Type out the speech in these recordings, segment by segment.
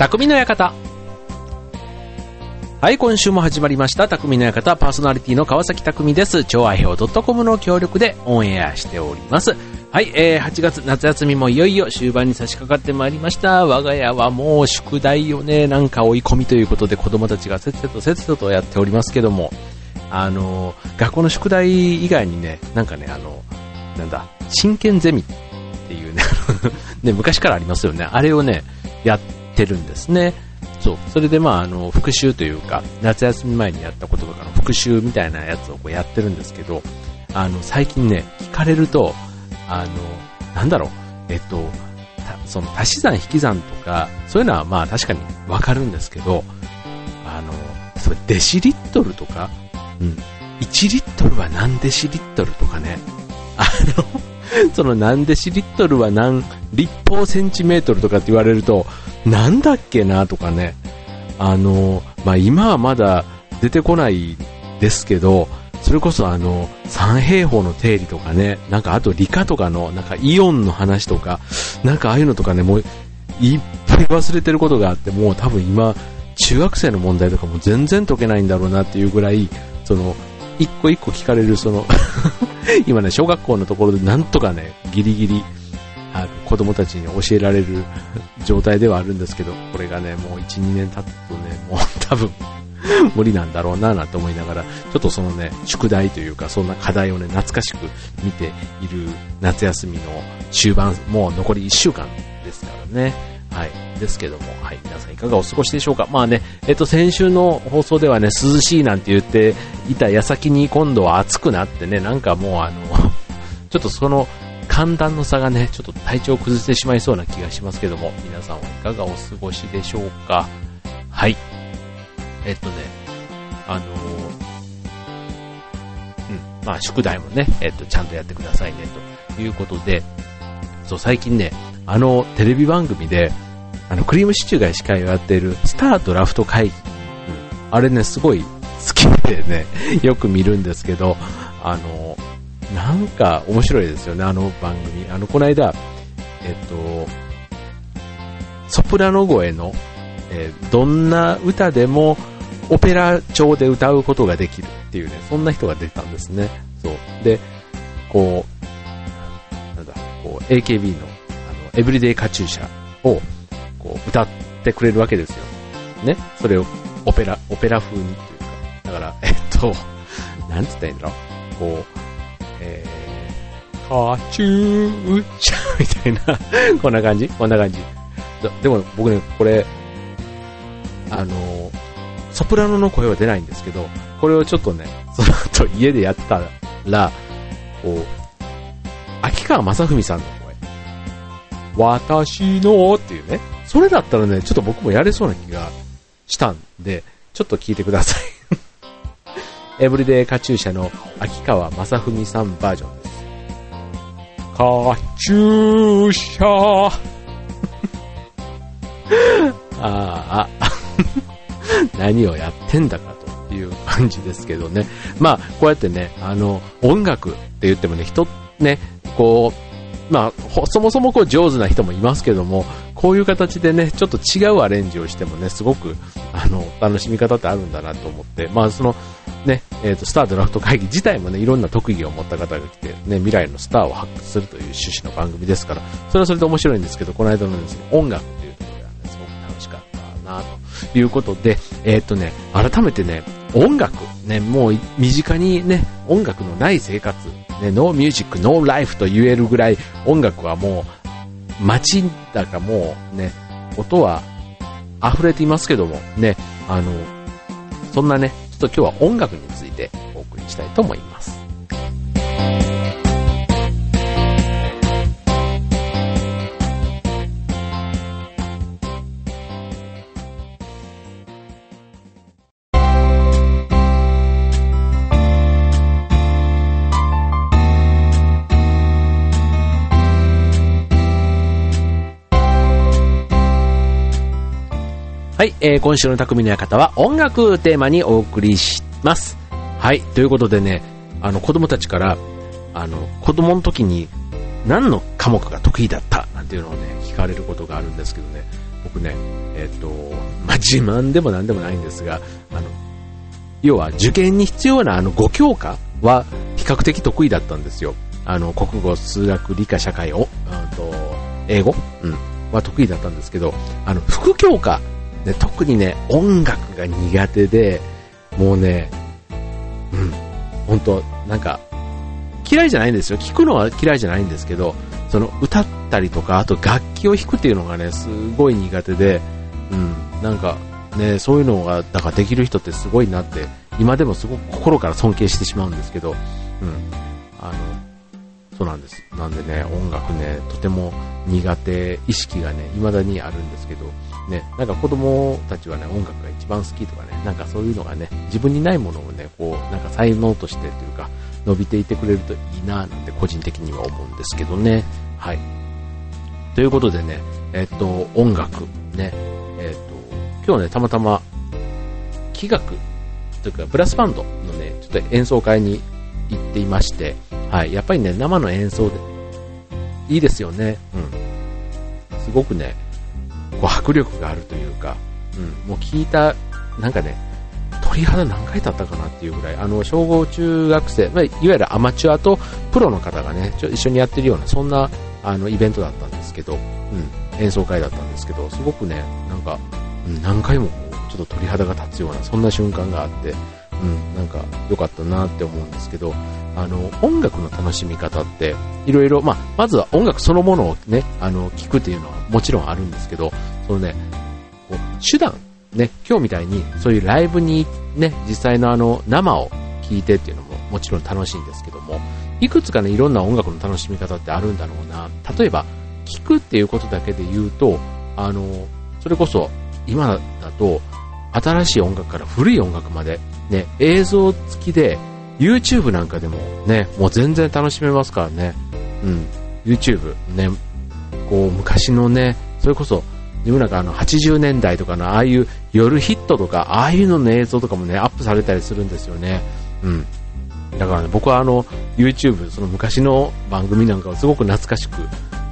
匠の館。はい、今週も始まりました。匠の館パーソナリティの川崎匠です。超愛表 .com の協力でオンエアしております。はい、えー、8月夏休みもいよいよ終盤に差し掛かってまいりました。我が家はもう宿題をね、なんか追い込みということで子供たちがせっせとせっせとやっておりますけども、あの、学校の宿題以外にね、なんかね、あの、なんだ、真剣ゼミっていうね、ね、昔からありますよね。あれをね、やっててるんですね。そう。それでまあ、あの、復習というか、夏休み前にやったこととかの復習みたいなやつをこうやってるんですけど、あの、最近ね、聞かれると、あの、なんだろう、えっと、たその足し算引き算とか、そういうのはまあ確かにわかるんですけど、あの、それデシリットルとか、うん、1リットルは何デシリットルとかね、あの、その何デシリットルは何立方センチメートルとかって言われると、なんだっけなとかね、あの、まあ、今はまだ出てこないですけど、それこそあの、三平方の定理とかね、なんかあと理科とかの、なんかイオンの話とか、なんかああいうのとかね、もういっぱい忘れてることがあって、もう多分今、中学生の問題とかも全然解けないんだろうなっていうぐらい、その、一個一個聞かれるその、今ね、小学校のところでなんとかね、ギリギリ、子供たちに教えられる状態ではあるんですけど、これがね、もう1、2年経つとね、もう 多分、無理なんだろうななんて思いながら、ちょっとそのね、宿題というか、そんな課題をね、懐かしく見ている夏休みの終盤、もう残り1週間ですからね。はい。ですけども、はい。皆さんいかがお過ごしでしょうか？まあね、えっと、先週の放送ではね、涼しいなんて言っていた矢先に今度は暑くなってね、なんかもうあの、ちょっとその寒暖の差がね、ちょっと体調を崩してしまいそうな気がしますけども、皆さんはいかがお過ごしでしょうか？はい。えっとね、あのうん、まあ宿題もね、えっと、ちゃんとやってくださいね、ということで、そう、最近ね、あの、テレビ番組で、あの、クリームシチューが司会をやっている、スタードラフト会議。うん、あれね、すごい好きでね、よく見るんですけど、あの、なんか面白いですよね、あの番組。あの、この間、えっと、ソプラノ声の、えーどんな歌でもオペラ調で歌うことができるっていうね、そんな人が出たんですね。そう。で、こう、なんだ、こう、AKB の、あの、エブリデイカチューシャを、こう、歌ってくれるわけですよ。ね。それを、オペラ、オペラ風にっていうか。だから、えっと、なんつったらいいんだろう。こう、えー、カチューシャみたいな、こんな感じこんな感じ。でも僕ね、これ、あの、ソプラノの声は出ないんですけど、これをちょっとね、その後家でやったら、こう、秋川正文さんの声。私のっていうね。それだったらね、ちょっと僕もやれそうな気がしたんで、ちょっと聞いてください。エブリデイカチューシャの秋川正文さんバージョンです。カチューシャ ああ、何をやってんだかという感じですけどね。まあ、こうやってね、あの、音楽って言ってもね、人、ね、こう、まあ、ほそもそもこう上手な人もいますけども、こういう形でね、ちょっと違うアレンジをしてもね、すごく、あの、楽しみ方ってあるんだなと思って、まあ、その、ね、えっ、と、スタードラフト会議自体もね、いろんな特技を持った方が来て、ね、未来のスターを発掘するという趣旨の番組ですから、それはそれで面白いんですけど、この間のね、その音楽っていうところがね、すごく楽しかったなということで、えっ、とね、改めてね、音楽、ね、もう身近にね、音楽のない生活、ね、ノーミュージック、ノーライフと言えるぐらい、音楽はもう、街だかもうね、音は溢れていますけども、ね、あの、そんなね、と今日は音楽についてお送りしたいと思います。はい、えー今週の匠の館は音楽テーマにお送りします。はい、ということでね、あの子供たちから、あの子供の時に何の科目が得意だった？なんていうのをね、聞かれることがあるんですけどね、僕ね、えっ、と、まあ、自慢でもなんでもないんですが、あの、要は受験に必要なあの5教科は比較的得意だったんですよ。あの、国語、数学、理科、社会を、うんと、英語？うん。は得意だったんですけど、あの、副教科、ね、特にね、音楽が苦手で、もうね、うん、本当なんか、嫌いじゃないんですよ。聞くのは嫌いじゃないんですけど、その歌ったりとか、あと楽器を弾くっていうのがね、すごい苦手で、うん、なんかね、そういうのが、だからできる人ってすごいなって、今でもすごく心から尊敬してしまうんですけど、うん、あの、そうなんです。なんでね、音楽ね、とても苦手意識がね、未だにあるんですけど、ね、なんか子供たちはね、音楽が一番好きとかね、なんかそういうのがね、自分にないものをね、こう、なんか才能としてというか、伸びていてくれるといいな、なんて個人的には思うんですけどね。はい。ということでね、えっと、音楽、ね、えっと、今日ね、たまたま、器楽というか、ブラスバンドのね、ちょっと演奏会に行っていまして、はい、やっぱりね、生の演奏で、いいですよね。うん。すごくね、こう迫力があるというか、うん、もう聞いた、なんかね、鳥肌何回経ったかなっていうぐらい、あの、小学中学生、まあ、いわゆるアマチュアとプロの方がね、ちょ一緒にやってるような、そんな、あの、イベントだったんですけど、うん、演奏会だったんですけど、すごくね、なんか、何回も、ちょっと鳥肌が立つような、そんな瞬間があって、うん、なんか良かったなって思うんですけど、あの、音楽の楽しみ方って、いろいろ、まあ、まずは音楽そのものをね、あの、聞くっていうのはもちろんあるんですけど、そのね、こう手段、ね、今日みたいに、そういうライブにね、実際のあの、生を聴いてっていうのももちろん楽しいんですけども、いくつかね、いろんな音楽の楽しみ方ってあるんだろうな。例えば、聴くっていうことだけで言うと、あの、それこそ、今だと、新しい音楽から古い音楽まで、ね、映像付きで、YouTube なんかでもね、もう全然楽しめますからね。うん。YouTube、ね、こう、昔のね、それこそ、自分なんかあの80年代とかのああいう夜ヒットとか、ああいうのの映像とかもね、アップされたりするんですよね。うん。だからね、僕はあの、YouTube、その昔の番組なんかをすごく懐かしく、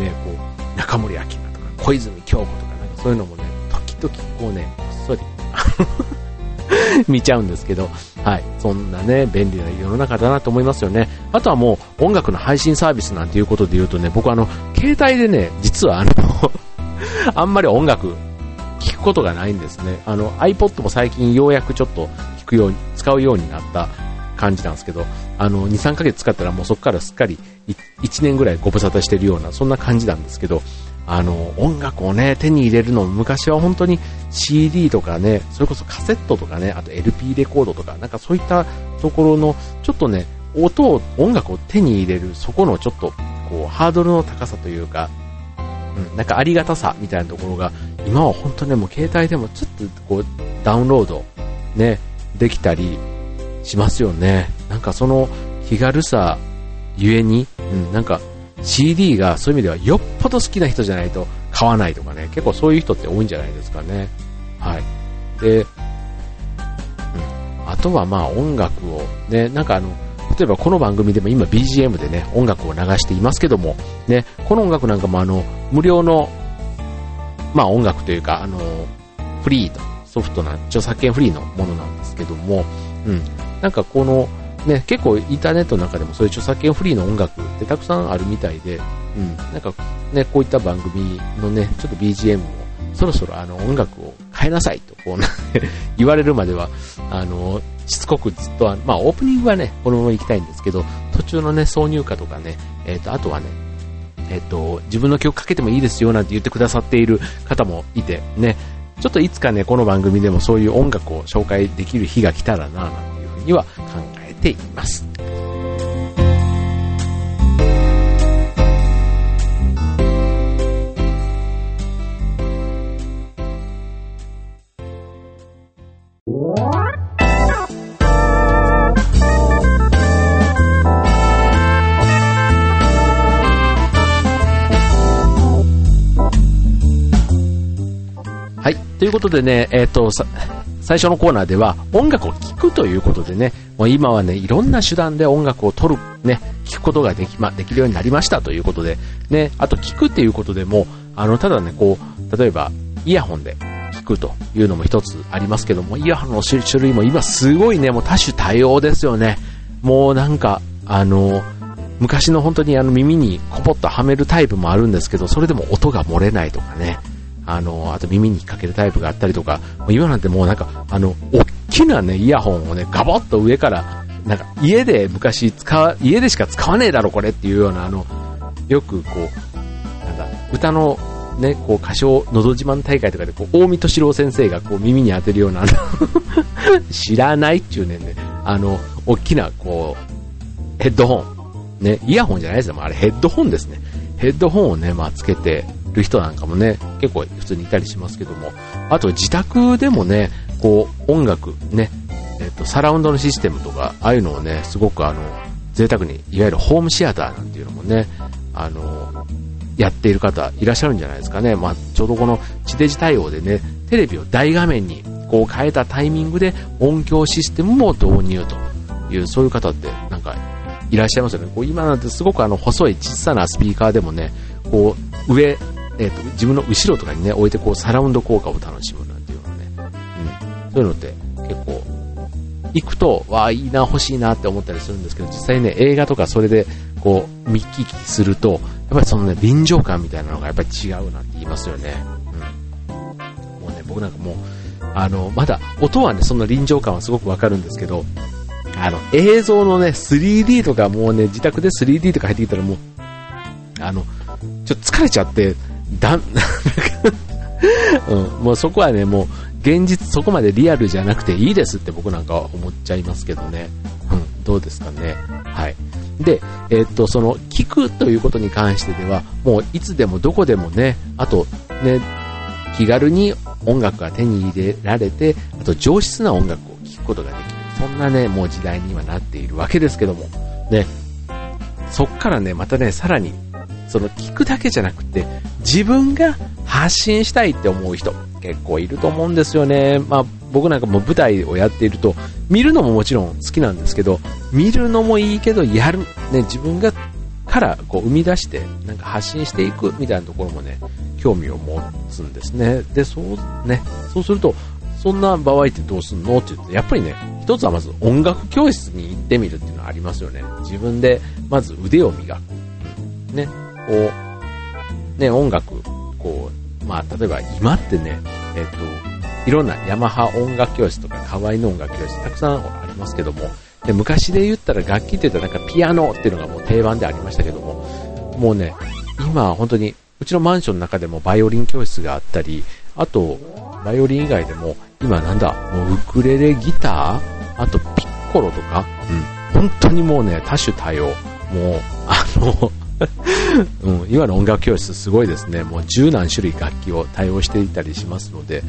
ね、こう、中森明菜とか、小泉京子とか、なんかそういうのもね、時々こうね、こっそり 見ちゃうんですけど、はい。そんなね、便利な世の中だなと思いますよね。あとはもう、音楽の配信サービスなんていうことで言うとね、僕あの、携帯でね、実はあの あんまり音楽、聞くことがないんですね。あの、iPod も最近ようやくちょっと聞くように、使うようになった感じなんですけど、あの、2、3ヶ月使ったらもうそこからすっかり1年ぐらいご無沙汰してるような、そんな感じなんですけど、あの、音楽をね、手に入れるの昔は本当に CD とかね、それこそカセットとかね、あと LP レコードとか、なんかそういったところの、ちょっとね、音を、音楽を手に入れる、そこのちょっと、こう、ハードルの高さというか、うん、なんかありがたさみたいなところが、今は本当ね、もう携帯でもちょっとこう、ダウンロード、ね、できたりしますよね。なんかその気軽さゆえに、うん、なんか CD がそういう意味ではよっぽど好きな人じゃないと買わないとかね、結構そういう人って多いんじゃないですかね。はい。で、うん、あとはまあ音楽をね、なんかあの、例えばこの番組でも今 BGM でね、音楽を流していますけども、ね、この音楽なんかもあの、無料の、まあ音楽というか、あの、フリーと、ソフトな、著作権フリーのものなんですけども、うん、なんかこの、ね、結構インターネットの中でもそういう著作権フリーの音楽ってたくさんあるみたいで、うん、なんかね、こういった番組のね、ちょっと BGM もそろそろあの音楽を変えなさいとこう 言われるまでは、あの、しつこくずっと、まあオープニングはね、このまま行きたいんですけど、途中のね、挿入歌とかね、えっ、ー、と、あとはね、えっ、ー、と、自分の曲かけてもいいですよなんて言ってくださっている方もいて、ね、ちょっといつかね、この番組でもそういう音楽を紹介できる日が来たらな、なんていうふうには考えています。はい。ということでね、えっ、ー、と、最初のコーナーでは音楽を聴くということでね、もう今はね、いろんな手段で音楽を取る、ね、聴くことができ、ま、できるようになりましたということで、ね、あと聴くっていうことでも、あの、ただね、こう、例えば、イヤホンで聞くというのも一つありますけども、イヤホンの種類も今すごいね、もう多種多様ですよね。もうなんか、あの、昔の本当にあの耳にコポッとはめるタイプもあるんですけど、それでも音が漏れないとかね。あの、あと耳にかけるタイプがあったりとか、今なんてもうなんか、あの、大きなね、イヤホンをね、ガボッと上から、なんか家で昔使、家でしか使わねえだろこれっていうような、あの、よくこう、なんだ、歌のね、こう歌唱、のど自慢大会とかで、こう、大見敏郎先生がこう耳に当てるような、知らないっていうね、あの、大きな、こう、ヘッドホン。ね、イヤホンじゃないですよ。あれヘッドホンですね。ヘッドホンをね、まあ、つけてる人なんかもね、結構普通にいたりしますけども、あと自宅でもね、こう、音楽、ね、えっと、サラウンドのシステムとか、ああいうのをね、すごくあの、贅沢に、いわゆるホームシアターなんていうのもね、あの、やっている方いらっしゃるんじゃないですかね。まあ、ちょうどこの地デジ対応でね、テレビを大画面にこう変えたタイミングで音響システムも導入という、そういう方ってなんかいらっしゃいますよね。こう今なんてすごくあの細い小さなスピーカーでもね、こう上、えーと、自分の後ろとかにね、置いてこうサラウンド効果を楽しむなんていうのね、うん、そういうのって結構行くと、わあ、いいな、欲しいなって思ったりするんですけど、実際ね、映画とかそれで、こう、見聞きすると、やっぱりそのね、臨場感みたいなのがやっぱり違うなって言いますよね。うん。もうね、僕なんかもう、あの、まだ、音はね、その臨場感はすごくわかるんですけど、あの、映像のね、3D とかもうね、自宅で 3D とか入ってきたらもう、あの、ちょっと疲れちゃって、だん、うん、もうそこはね、もう、現実そこまでリアルじゃなくていいですって僕なんかは思っちゃいますけどね。うん、どうですかね。はい。で、えー、っと、その、聞くということに関してでは、もういつでもどこでもね、あと、ね、気軽に音楽が手に入れられて、あと上質な音楽を聴くことができる。そんなね、もう時代にはなっているわけですけども、ね、そっからね、またね、さらに、その聞くだけじゃなくて、自分が発信したいって思う人、結構いると思うんですよね。まあ、僕なんかも舞台をやっていると、見るのももちろん好きなんですけど、見るのもいいけど、やる、ね、自分がからこう生み出して、なんか発信していくみたいなところもね、興味を持つんですね。で、そうね、そうすると、そんな場合ってどうすんの？って言って、やっぱりね、一つはまず音楽教室に行ってみるっていうのはありますよね。自分でまず腕を磨く。ね、こう、ね、音楽、こう、まあ、例えば今ってね、えっ、ー、と、いろんなヤマハ音楽教室とか河合の音楽教室たくさんありますけども、で昔で言ったら楽器って言ったらなんかピアノっていうのがもう定番でありましたけども、もうね、今本当にうちのマンションの中でもバイオリン教室があったり、あと、バイオリン以外でも、今なんだ、もうウクレレギターあとピッコロとか、うん、本当にもうね、多種多様。もう、あのうん、今の音楽教室すごいですね。もう十何種類楽器を対応していたりしますので、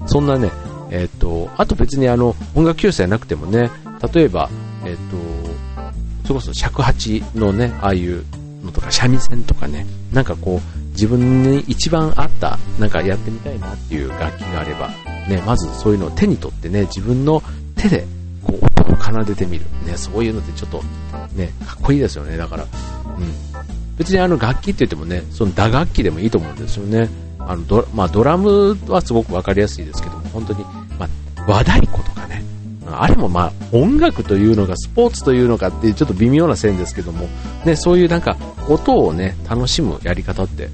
うん、そんなね、えっ、ー、と、あと別にあの、音楽教室じゃなくてもね、例えば、えっ、ー、と、それこそ尺八のね、ああいうのとか、三味線とかね、なんかこう、自分に一番合った、なんかやってみたいなっていう楽器があれば、ね、まずそういうのを手に取ってね、自分の手で、こう、音を奏でてみる。ね、そういうのってちょっと、ね、かっこいいですよね。だから、別にあの楽器って言ってもね、その打楽器でもいいと思うんですよね。あのド,、まあ、ドラムはすごくわかりやすいですけども、本当に、まあ、和太鼓とかね、あれもまあ音楽というのかスポーツというのかっていうちょっと微妙な線ですけども、ね、そういうなんか音をね、楽しむやり方って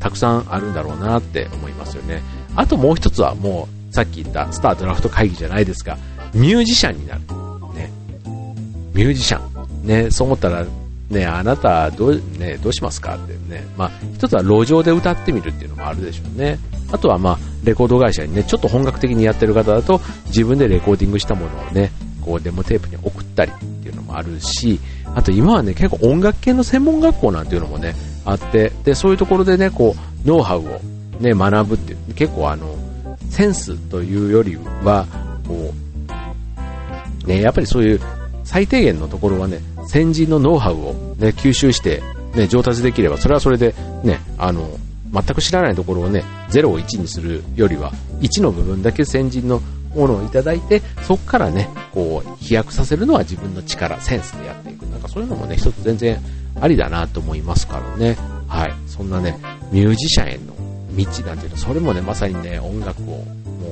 たくさんあるんだろうなって思いますよね。あともう一つはもうさっき言ったスタードラフト会議じゃないですか、ミュージシャンになる。ね。ミュージシャン。ね、そう思ったらね、あなたどう、ね、どうしますかってね、まあ、一つは路上で歌ってみるっていうのもあるでしょうね。あとはまあ、レコード会社にね、ちょっと本格的にやってる方だと、自分でレコーディングしたものをね、こうデモテープに送ったりっていうのもあるし、あと今はね、結構音楽系の専門学校なんていうのもね、あって、で、そういうところでね、こう、ノウハウをね、学ぶっていう、結構あの、センスというよりは、こう、ね、やっぱりそういう最低限のところはね、先人のノウハウを、ね、吸収して、ね、上達できれば、それはそれで、ね、あの、全く知らないところをね、0を1にするよりは、1の部分だけ先人のものをいただいて、そこからね、こう、飛躍させるのは自分の力、センスでやっていく。なんかそういうのもね、一つ全然ありだなと思いますからね。はい。そんなね、ミュージシャンへの、道なんていうの、それもね、まさにね、音楽をも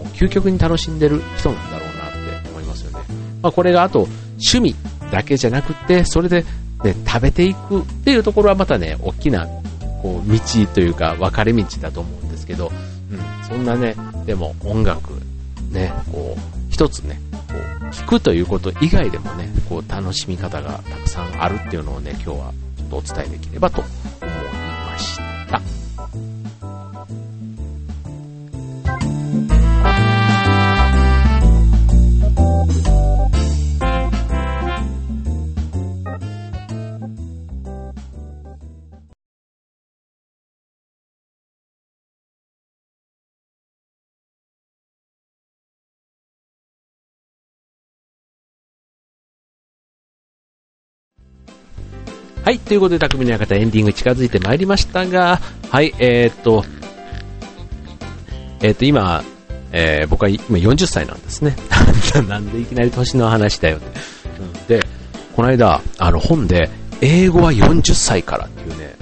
う究極に楽しんでる人なんだろうなって思いますよね。まあこれがあと趣味だけじゃなくて、それで、ね、食べていくっていうところはまたね、大きなこう道というか分かれ道だと思うんですけど、うん、そんなね、でも音楽、ね、こう、一つね、こう、聞くということ以外でもね、こう、楽しみ方がたくさんあるっていうのをね、今日はちょっとお伝えできればとはい、ということで、匠の館エンディング近づいてまいりましたが、はい、えー、っと、えー、っと、今、えー、僕は今40歳なんですね。なんでいきなり年の話だよって。うん、で、この間、あの本で、英語は40歳からっていうね、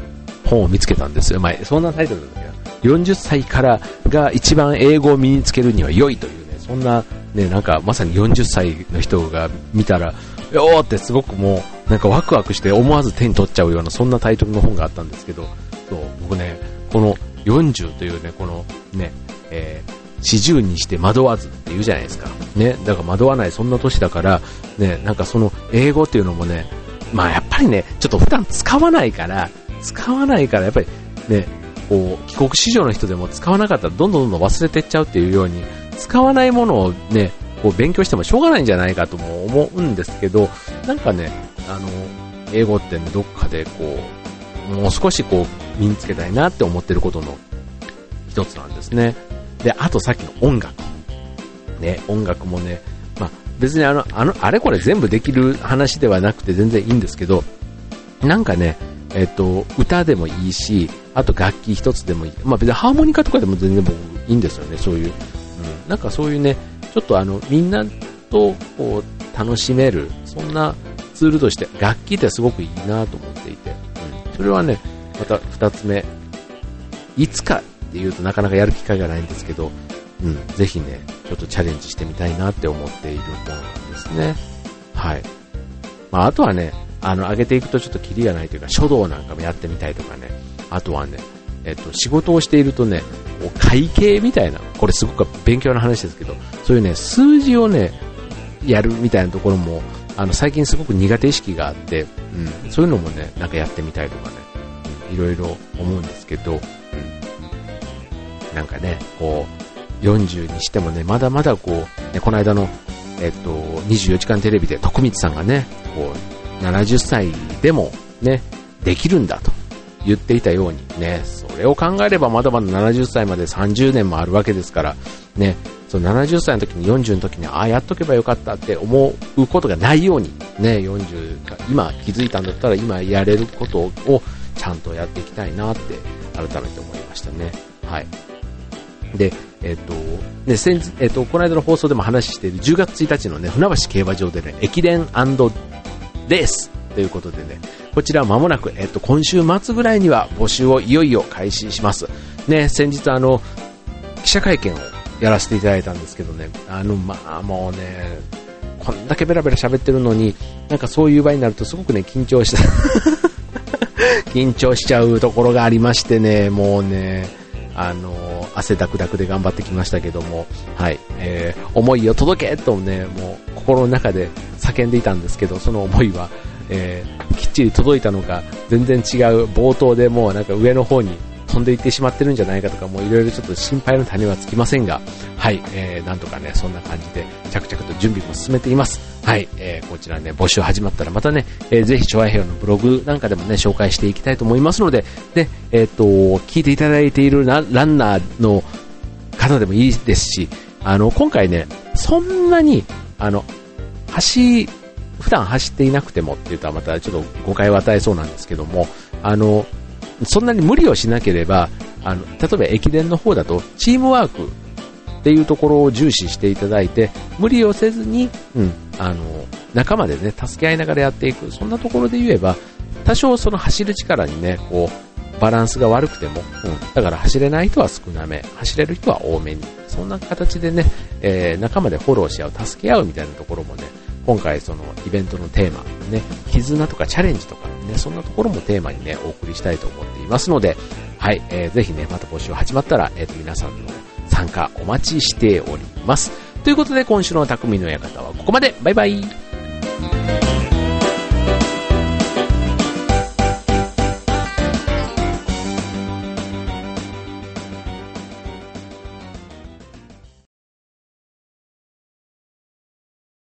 本を見つけたんですよ。まあ、そんなタイトルなんだけど、40歳からが一番英語を身につけるには良いというね、そんな、ね、なんかまさに40歳の人が見たら、よーってすごくもう、なんかワクワクして思わず手に取っちゃうような、そんなタイトルの本があったんですけど、そう、僕ね、この40というね、このね、えー、40にして惑わずって言うじゃないですか。ね、だから惑わないそんな年だから、ね、なんかその英語っていうのもね、まあやっぱりね、ちょっと普段使わないから、使わないからやっぱりね、こう、帰国子女の人でも使わなかったらどんどんどんどん忘れてっちゃうっていうように、使わないものをね、こう勉強してもしょうがないんじゃないかとも思うんですけど、なんかね、あの、英語って、どっかでこう、もう少しこう、身につけたいなって思ってることの一つなんですね。で、あとさっきの音楽。ね、音楽もね、まあ、別にあの、あの、あれこれ全部できる話ではなくて全然いいんですけど、なんかね、えっと、歌でもいいし、あと楽器一つでもいい。まあ別にハーモニカとかでも全然僕いいんですよね、そういう。うん。なんかそういうね、ちょっとあの、みんなとこう、楽しめる、そんなツールとして、楽器ってすごくいいなと思っていて、うん、それはね、また二つ目、いつかっていうとなかなかやる機会がないんですけど、うん、ぜひね、ちょっとチャレンジしてみたいなって思っているものなんですね。はい。まあ、あとはね、あの、上げていくとちょっとキリがないというか、書道なんかもやってみたいとかね、あとはね、えっと、仕事をしているとね、会計みたいな、これすごく勉強の話ですけど、そういうね、数字をね、やるみたいなところも、あの、最近すごく苦手意識があって、うん、そういうのもね、なんかやってみたいとかね、うん、いろいろ思うんですけど、うん、なんかね、こう、40にしてもね、まだまだこう、ね、この間の、えっと、24時間テレビで徳光さんがね、こう、70歳でもね、できるんだと言っていたようにね、それを考えればまだまだ70歳まで30年もあるわけですから、ね、その70歳の時に40の時に、ああ、やっとけばよかったって思うことがないように、ね、40か、今気づいたんだったら今やれることをちゃんとやっていきたいなって改めて思いましたね。はい。で、えっ、と、ね、先日、えっ、と、この間の放送でも話している10月1日のね、船橋競馬場でね、駅伝レースということでね、こちらは間もなく、えっと、今週末ぐらいには募集をいよいよ開始します。ね、先日あの、記者会見をやらせていただいたんですけどね、あの、まあもうね、こんだけベラベラ喋ってるのに、なんかそういう場になるとすごくね、緊張した。緊張しちゃうところがありましてね、もうね、あの、汗だくだくで頑張ってきましたけども、はい、えー、思いを届けとね、もう心の中で叫んでいたんですけど、その思いは、えー、きっちり届いたのか、全然違う冒頭でもうなんか上の方に飛んでいってしまってるんじゃないかとか、もういろいろちょっと心配の種はつきませんが、はい、えー、なんとかね、そんな感じで着々と準備も進めています。はい、えー、こちらね、募集始まったらまたね、えー、ぜひ、チョアのブログなんかでもね、紹介していきたいと思いますので、で、えっ、ー、と、聞いていただいているランナーの方でもいいですし、あの、今回ね、そんなに、あの、走普段走っていなくてもって言ったらまたちょっと誤解を与えそうなんですけども、あの、そんなに無理をしなければ、あの、例えば駅伝の方だとチームワークっていうところを重視していただいて、無理をせずに、うん、あの、仲間でね、助け合いながらやっていく、そんなところで言えば、多少その走る力にね、こう、バランスが悪くても、うん、だから走れない人は少なめ、走れる人は多めに、そんな形でね、えー、仲間でフォローし合う、助け合うみたいなところもね、今回そのイベントのテーマ、ね、絆とかチャレンジとかね、そんなところもテーマにね、お送りしたいと思っていますので、はい、えー、ぜひね、また募集始まったら、えっ、ー、と、皆さんの参加お待ちしております。ということで、今週の匠の館はここまで。バイバイ。